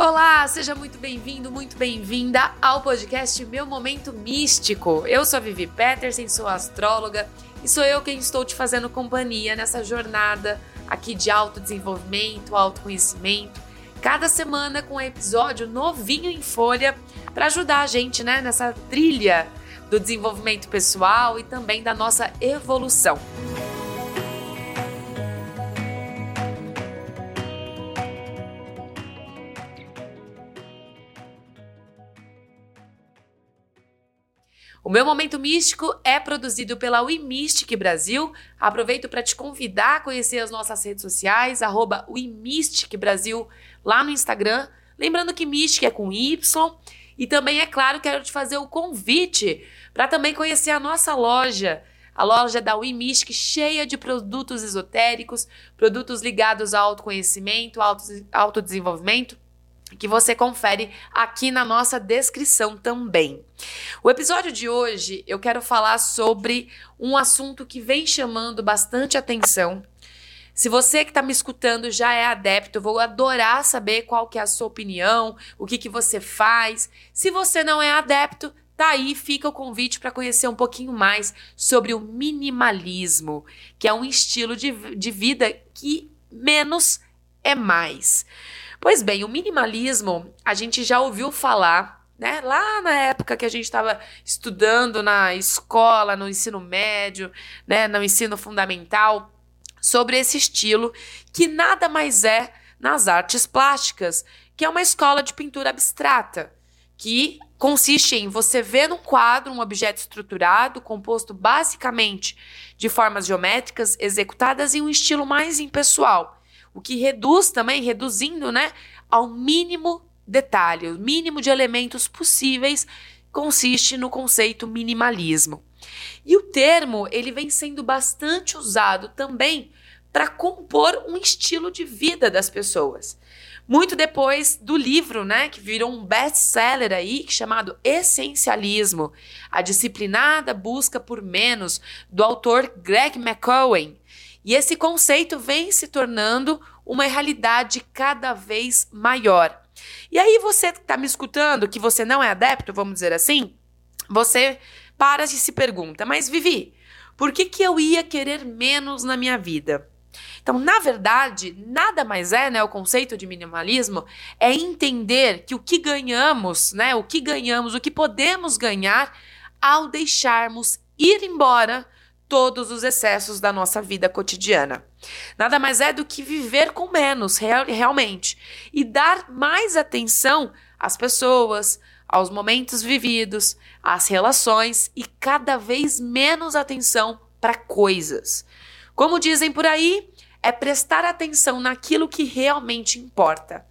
Olá, seja muito bem-vindo, muito bem-vinda ao podcast Meu Momento Místico. Eu sou a Vivi Peterson, sou astróloga e sou eu quem estou te fazendo companhia nessa jornada aqui de autodesenvolvimento, autoconhecimento. Cada semana com um episódio novinho em folha para ajudar a gente, né, nessa trilha do desenvolvimento pessoal e também da nossa evolução. O meu momento místico é produzido pela WeMystic Brasil. Aproveito para te convidar a conhecer as nossas redes sociais, arroba Brasil, lá no Instagram. Lembrando que Mystic é com Y. E também, é claro, quero te fazer o convite para também conhecer a nossa loja. A loja da WeMystic, cheia de produtos esotéricos, produtos ligados ao autoconhecimento, autodesenvolvimento que você confere aqui na nossa descrição também. O episódio de hoje eu quero falar sobre um assunto que vem chamando bastante atenção. Se você que está me escutando já é adepto, vou adorar saber qual que é a sua opinião, o que, que você faz. Se você não é adepto, tá aí, fica o convite para conhecer um pouquinho mais sobre o minimalismo, que é um estilo de, de vida que menos é mais. Pois bem, o minimalismo a gente já ouviu falar, né? Lá na época que a gente estava estudando na escola, no ensino médio, né? No ensino fundamental, sobre esse estilo que nada mais é nas artes plásticas, que é uma escola de pintura abstrata, que consiste em você ver num quadro um objeto estruturado, composto basicamente de formas geométricas executadas em um estilo mais impessoal o que reduz também, reduzindo, né, ao mínimo detalhe, o mínimo de elementos possíveis, consiste no conceito minimalismo. E o termo, ele vem sendo bastante usado também para compor um estilo de vida das pessoas. Muito depois do livro, né, que virou um best-seller aí, chamado Essencialismo, a disciplinada busca por menos, do autor Greg McCowan, e esse conceito vem se tornando uma realidade cada vez maior. E aí você que está me escutando, que você não é adepto, vamos dizer assim, você para e se pergunta, mas Vivi, por que, que eu ia querer menos na minha vida? Então, na verdade, nada mais é, né, o conceito de minimalismo é entender que o que ganhamos, né, o que ganhamos, o que podemos ganhar ao deixarmos ir embora todos os excessos da nossa vida cotidiana. Nada mais é do que viver com menos, real, realmente, e dar mais atenção às pessoas, aos momentos vividos, às relações e cada vez menos atenção para coisas. Como dizem por aí, é prestar atenção naquilo que realmente importa.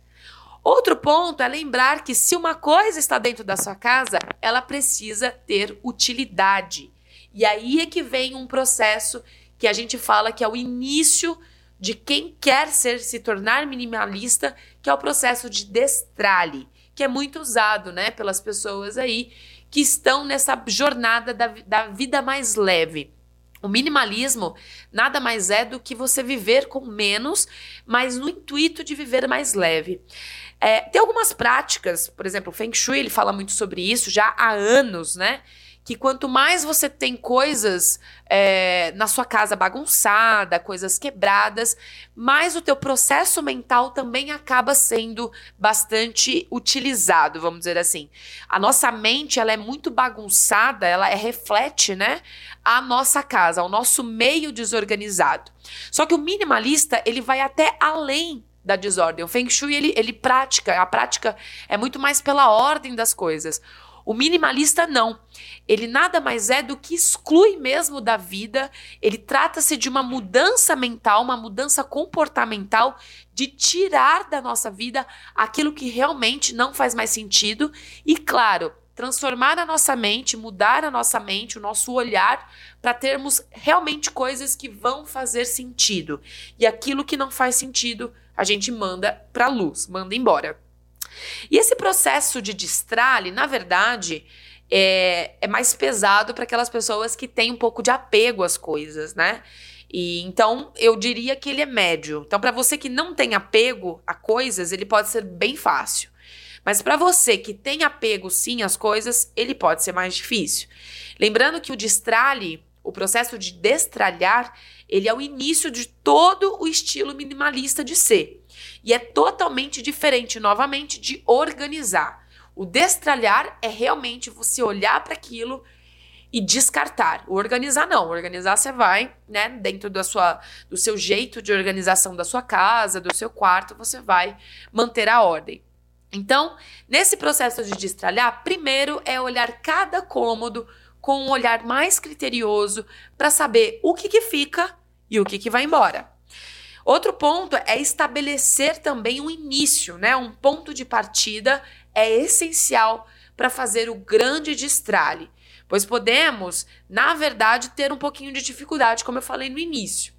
Outro ponto é lembrar que se uma coisa está dentro da sua casa, ela precisa ter utilidade. E aí é que vem um processo que a gente fala que é o início de quem quer ser se tornar minimalista, que é o processo de destrale, que é muito usado, né, pelas pessoas aí que estão nessa jornada da, da vida mais leve. O minimalismo nada mais é do que você viver com menos, mas no intuito de viver mais leve. É, tem algumas práticas, por exemplo, o Feng Shui ele fala muito sobre isso já há anos, né? Que quanto mais você tem coisas é, na sua casa bagunçada, coisas quebradas, mais o teu processo mental também acaba sendo bastante utilizado, vamos dizer assim. A nossa mente, ela é muito bagunçada, ela é, reflete, né, a nossa casa, o nosso meio desorganizado. Só que o minimalista, ele vai até além da desordem. O Feng Shui, ele, ele prática, a prática é muito mais pela ordem das coisas. O minimalista não. Ele nada mais é do que exclui mesmo da vida. Ele trata-se de uma mudança mental, uma mudança comportamental, de tirar da nossa vida aquilo que realmente não faz mais sentido. E, claro, transformar a nossa mente, mudar a nossa mente, o nosso olhar, para termos realmente coisas que vão fazer sentido. E aquilo que não faz sentido, a gente manda para luz, manda embora. E esse processo de destrale, na verdade, é, é mais pesado para aquelas pessoas que têm um pouco de apego às coisas, né? E então eu diria que ele é médio. Então para você que não tem apego a coisas, ele pode ser bem fácil. Mas para você que tem apego sim às coisas, ele pode ser mais difícil. Lembrando que o destralhe, o processo de destralhar, ele é o início de todo o estilo minimalista de ser. E é totalmente diferente, novamente, de organizar. O destralhar é realmente você olhar para aquilo e descartar. O organizar não. O organizar você vai, né, dentro da sua, do seu jeito de organização da sua casa, do seu quarto, você vai manter a ordem. Então, nesse processo de destralhar, primeiro é olhar cada cômodo com um olhar mais criterioso para saber o que, que fica e o que, que vai embora. Outro ponto é estabelecer também um início, né? Um ponto de partida é essencial para fazer o grande destralhe, pois podemos, na verdade, ter um pouquinho de dificuldade, como eu falei no início.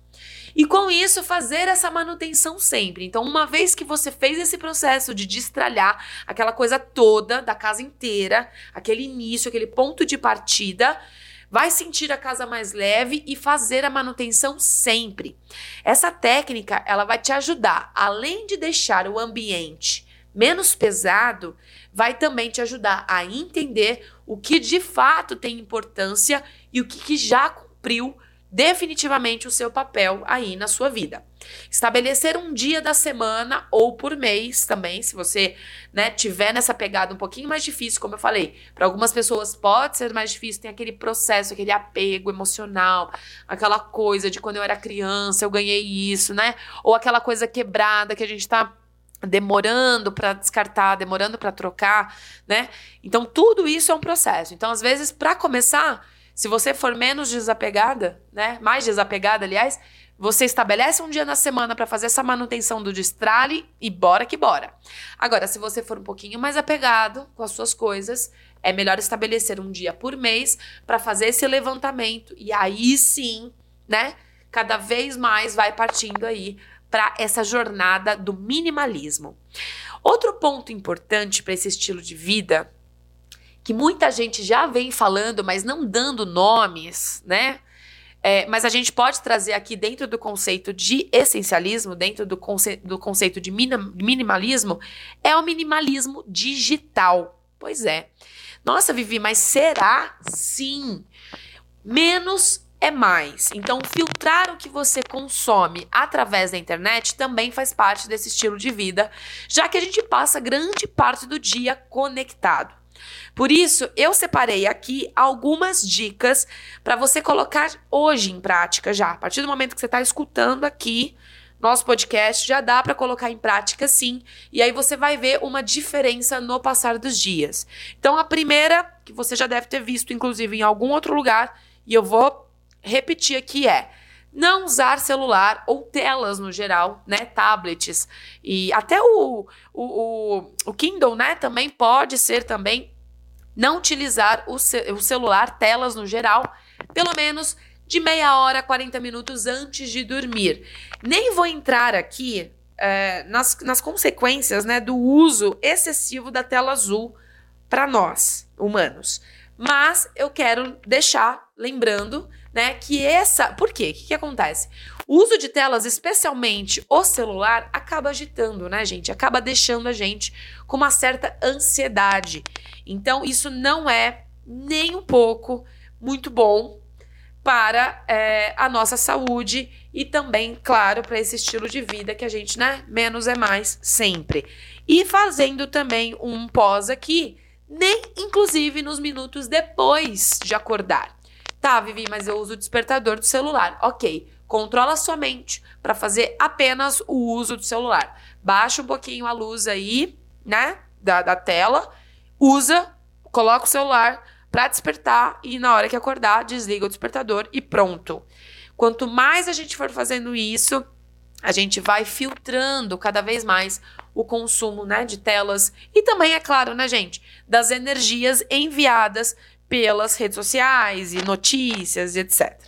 E com isso, fazer essa manutenção sempre. Então, uma vez que você fez esse processo de destralhar aquela coisa toda da casa inteira, aquele início, aquele ponto de partida, vai sentir a casa mais leve e fazer a manutenção sempre. Essa técnica, ela vai te ajudar, além de deixar o ambiente menos pesado, vai também te ajudar a entender o que de fato tem importância e o que, que já cumpriu definitivamente o seu papel aí na sua vida. Estabelecer um dia da semana ou por mês também, se você né, tiver nessa pegada um pouquinho mais difícil, como eu falei, para algumas pessoas pode ser mais difícil, tem aquele processo, aquele apego emocional, aquela coisa de quando eu era criança eu ganhei isso, né? Ou aquela coisa quebrada que a gente tá demorando para descartar, demorando para trocar, né? Então tudo isso é um processo. Então às vezes para começar se você for menos desapegada, né? Mais desapegada, aliás, você estabelece um dia na semana para fazer essa manutenção do destrale e bora que bora. Agora, se você for um pouquinho mais apegado com as suas coisas, é melhor estabelecer um dia por mês para fazer esse levantamento e aí sim, né? Cada vez mais vai partindo aí para essa jornada do minimalismo. Outro ponto importante para esse estilo de vida que muita gente já vem falando, mas não dando nomes, né? É, mas a gente pode trazer aqui dentro do conceito de essencialismo, dentro do, conce do conceito de minimalismo, é o minimalismo digital. Pois é. Nossa, Vivi, mas será? Sim. Menos é mais. Então, filtrar o que você consome através da internet também faz parte desse estilo de vida, já que a gente passa grande parte do dia conectado. Por isso, eu separei aqui algumas dicas para você colocar hoje em prática já. A partir do momento que você está escutando aqui nosso podcast, já dá para colocar em prática sim. E aí você vai ver uma diferença no passar dos dias. Então, a primeira, que você já deve ter visto, inclusive, em algum outro lugar, e eu vou repetir aqui é não usar celular ou telas no geral, né? Tablets. E até o, o, o, Kindle, né? Também pode ser também não utilizar o, ce o celular, telas no geral, pelo menos de meia hora a 40 minutos antes de dormir. Nem vou entrar aqui é, nas, nas consequências né, do uso excessivo da tela azul para nós, humanos. Mas eu quero deixar lembrando né, que essa. Por quê? O que, que acontece? O uso de telas, especialmente o celular, acaba agitando, né, gente? Acaba deixando a gente com uma certa ansiedade. Então, isso não é nem um pouco muito bom para é, a nossa saúde e também, claro, para esse estilo de vida que a gente, né, menos é mais sempre. E fazendo também um pós aqui, nem inclusive nos minutos depois de acordar. Tá, Vivi, mas eu uso o despertador do celular. Ok, controla sua mente para fazer apenas o uso do celular. Baixa um pouquinho a luz aí, né, da, da tela usa, coloca o celular para despertar e na hora que acordar, desliga o despertador e pronto. Quanto mais a gente for fazendo isso, a gente vai filtrando cada vez mais o consumo, né, de telas e também é claro, né, gente, das energias enviadas pelas redes sociais e notícias, etc.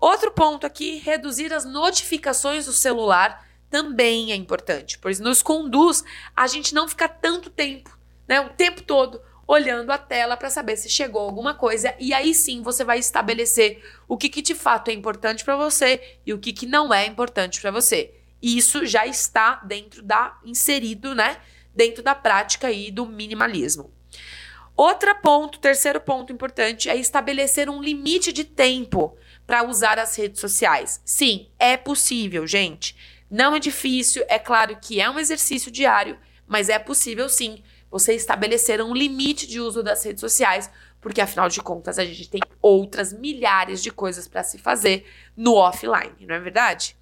Outro ponto aqui, reduzir as notificações do celular também é importante, pois nos conduz a gente não ficar tanto tempo né, o tempo todo olhando a tela para saber se chegou alguma coisa e aí sim você vai estabelecer o que, que de fato é importante para você e o que, que não é importante para você. Isso já está dentro da inserido, né? Dentro da prática aí do minimalismo. Outro ponto, terceiro ponto importante é estabelecer um limite de tempo para usar as redes sociais. Sim, é possível, gente. Não é difícil, é claro que é um exercício diário, mas é possível sim você estabelecer um limite de uso das redes sociais, porque afinal de contas a gente tem outras milhares de coisas para se fazer no offline, não é verdade?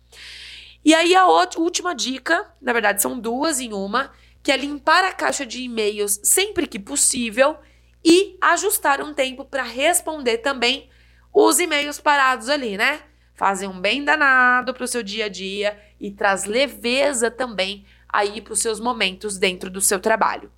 E aí a última dica, na verdade são duas em uma, que é limpar a caixa de e-mails sempre que possível e ajustar um tempo para responder também os e-mails parados ali, né? Fazem um bem danado para o seu dia a dia e traz leveza também aí para os seus momentos dentro do seu trabalho.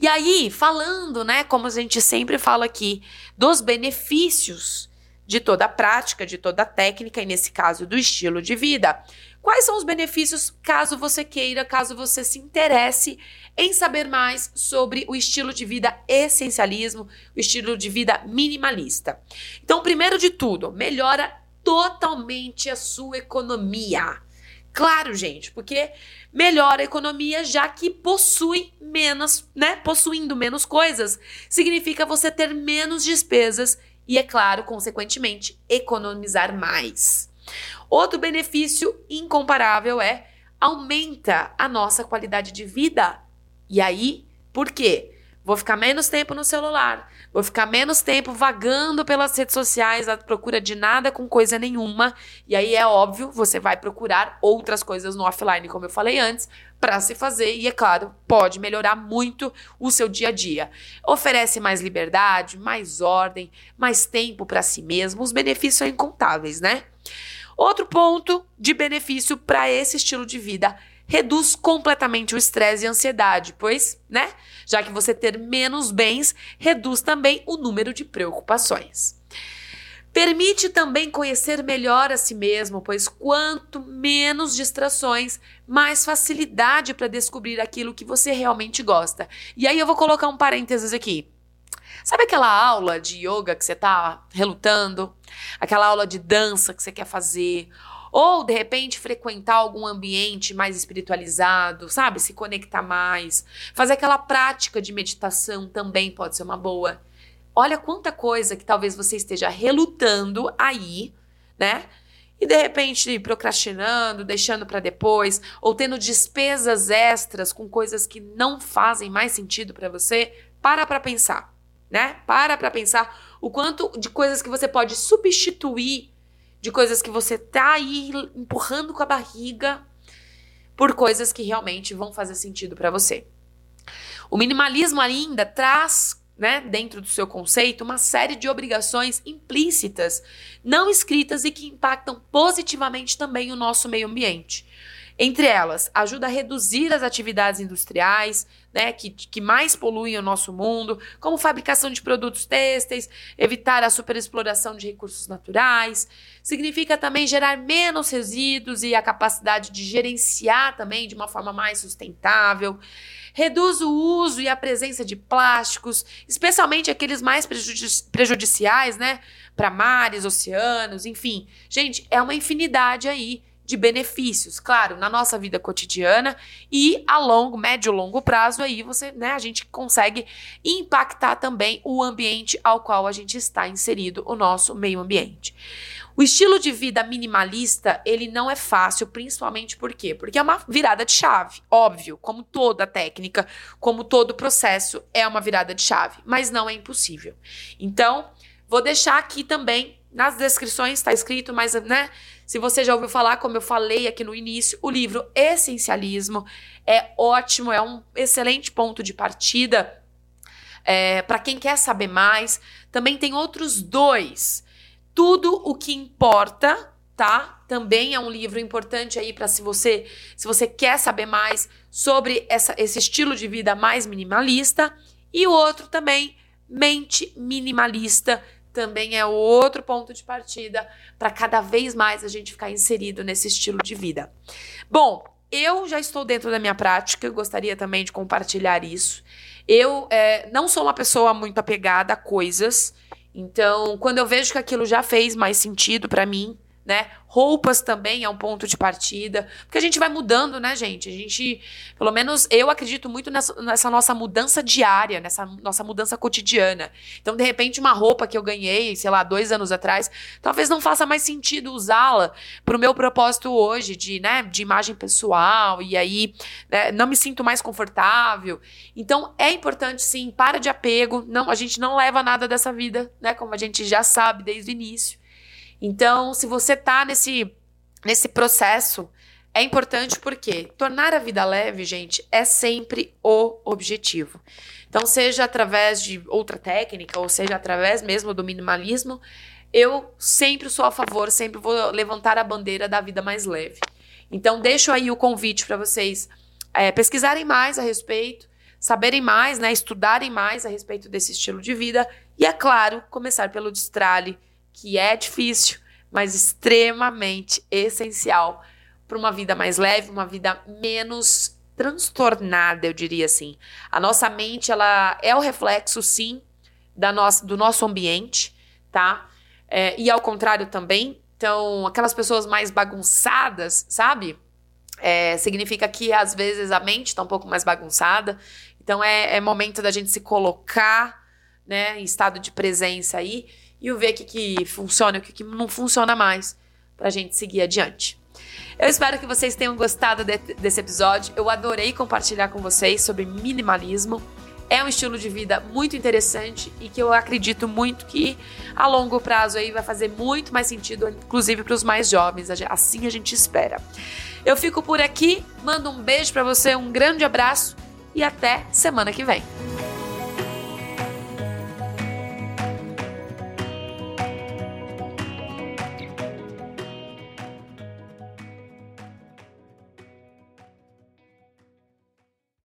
E aí, falando, né, como a gente sempre fala aqui, dos benefícios de toda a prática, de toda a técnica, e nesse caso do estilo de vida. Quais são os benefícios caso você queira, caso você se interesse em saber mais sobre o estilo de vida essencialismo, o estilo de vida minimalista? Então, primeiro de tudo, melhora totalmente a sua economia. Claro, gente, porque melhora a economia já que possui menos, né? Possuindo menos coisas, significa você ter menos despesas e, é claro, consequentemente, economizar mais. Outro benefício incomparável é aumenta a nossa qualidade de vida. E aí, por quê? Vou ficar menos tempo no celular, vou ficar menos tempo vagando pelas redes sociais à procura de nada com coisa nenhuma. E aí é óbvio, você vai procurar outras coisas no offline, como eu falei antes, para se fazer e é claro, pode melhorar muito o seu dia a dia. Oferece mais liberdade, mais ordem, mais tempo para si mesmo. Os benefícios são incontáveis, né? Outro ponto de benefício para esse estilo de vida reduz completamente o estresse e a ansiedade, pois, né? Já que você ter menos bens, reduz também o número de preocupações. Permite também conhecer melhor a si mesmo, pois quanto menos distrações, mais facilidade para descobrir aquilo que você realmente gosta. E aí eu vou colocar um parênteses aqui. Sabe aquela aula de yoga que você tá relutando? Aquela aula de dança que você quer fazer? Ou, de repente, frequentar algum ambiente mais espiritualizado, sabe? Se conectar mais. Fazer aquela prática de meditação também pode ser uma boa. Olha quanta coisa que talvez você esteja relutando aí, né? E de repente procrastinando, deixando para depois, ou tendo despesas extras com coisas que não fazem mais sentido para você, para para pensar, né? Para para pensar o quanto de coisas que você pode substituir de coisas que você tá aí empurrando com a barriga por coisas que realmente vão fazer sentido para você. O minimalismo ainda traz, né, dentro do seu conceito, uma série de obrigações implícitas, não escritas e que impactam positivamente também o nosso meio ambiente. Entre elas, ajuda a reduzir as atividades industriais, né, que, que mais poluem o nosso mundo, como fabricação de produtos têxteis, evitar a superexploração de recursos naturais. Significa também gerar menos resíduos e a capacidade de gerenciar também de uma forma mais sustentável. Reduz o uso e a presença de plásticos, especialmente aqueles mais prejudici prejudiciais, né, para mares, oceanos, enfim. Gente, é uma infinidade aí de benefícios, claro, na nossa vida cotidiana e a longo, médio, longo prazo aí você, né, a gente consegue impactar também o ambiente ao qual a gente está inserido, o nosso meio ambiente. O estilo de vida minimalista, ele não é fácil, principalmente por quê? Porque é uma virada de chave, óbvio, como toda técnica, como todo processo é uma virada de chave, mas não é impossível. Então, vou deixar aqui também nas descrições está escrito, mas né, se você já ouviu falar, como eu falei aqui no início, o livro Essencialismo é ótimo, é um excelente ponto de partida é, para quem quer saber mais. Também tem outros dois. Tudo o que importa, tá? Também é um livro importante aí para se você se você quer saber mais sobre essa, esse estilo de vida mais minimalista. E o outro também, Mente Minimalista também é outro ponto de partida para cada vez mais a gente ficar inserido nesse estilo de vida. Bom, eu já estou dentro da minha prática, gostaria também de compartilhar isso. Eu é, não sou uma pessoa muito apegada a coisas, então quando eu vejo que aquilo já fez mais sentido para mim, né? Roupas também é um ponto de partida, porque a gente vai mudando, né, gente? A gente, pelo menos eu acredito muito nessa, nessa, nossa mudança diária, nessa nossa mudança cotidiana. Então, de repente, uma roupa que eu ganhei, sei lá, dois anos atrás, talvez não faça mais sentido usá-la para o meu propósito hoje de, né, de imagem pessoal, e aí né, não me sinto mais confortável. Então, é importante sim, para de apego. Não, a gente não leva nada dessa vida, né? Como a gente já sabe desde o início. Então, se você tá nesse, nesse processo, é importante porque tornar a vida leve, gente, é sempre o objetivo. Então, seja através de outra técnica, ou seja através mesmo do minimalismo, eu sempre sou a favor, sempre vou levantar a bandeira da vida mais leve. Então, deixo aí o convite para vocês é, pesquisarem mais a respeito, saberem mais, né, estudarem mais a respeito desse estilo de vida e, é claro, começar pelo destrale que é difícil, mas extremamente essencial para uma vida mais leve, uma vida menos transtornada, eu diria assim. A nossa mente, ela é o reflexo, sim, da nossa, do nosso ambiente, tá? É, e ao contrário também. Então, aquelas pessoas mais bagunçadas, sabe? É, significa que às vezes a mente está um pouco mais bagunçada. Então, é, é momento da gente se colocar né, em estado de presença aí e o ver o que, que funciona e o que, que não funciona mais para a gente seguir adiante. Eu espero que vocês tenham gostado de, desse episódio. Eu adorei compartilhar com vocês sobre minimalismo. É um estilo de vida muito interessante e que eu acredito muito que a longo prazo aí vai fazer muito mais sentido, inclusive para os mais jovens. Assim a gente espera. Eu fico por aqui, mando um beijo para você, um grande abraço e até semana que vem.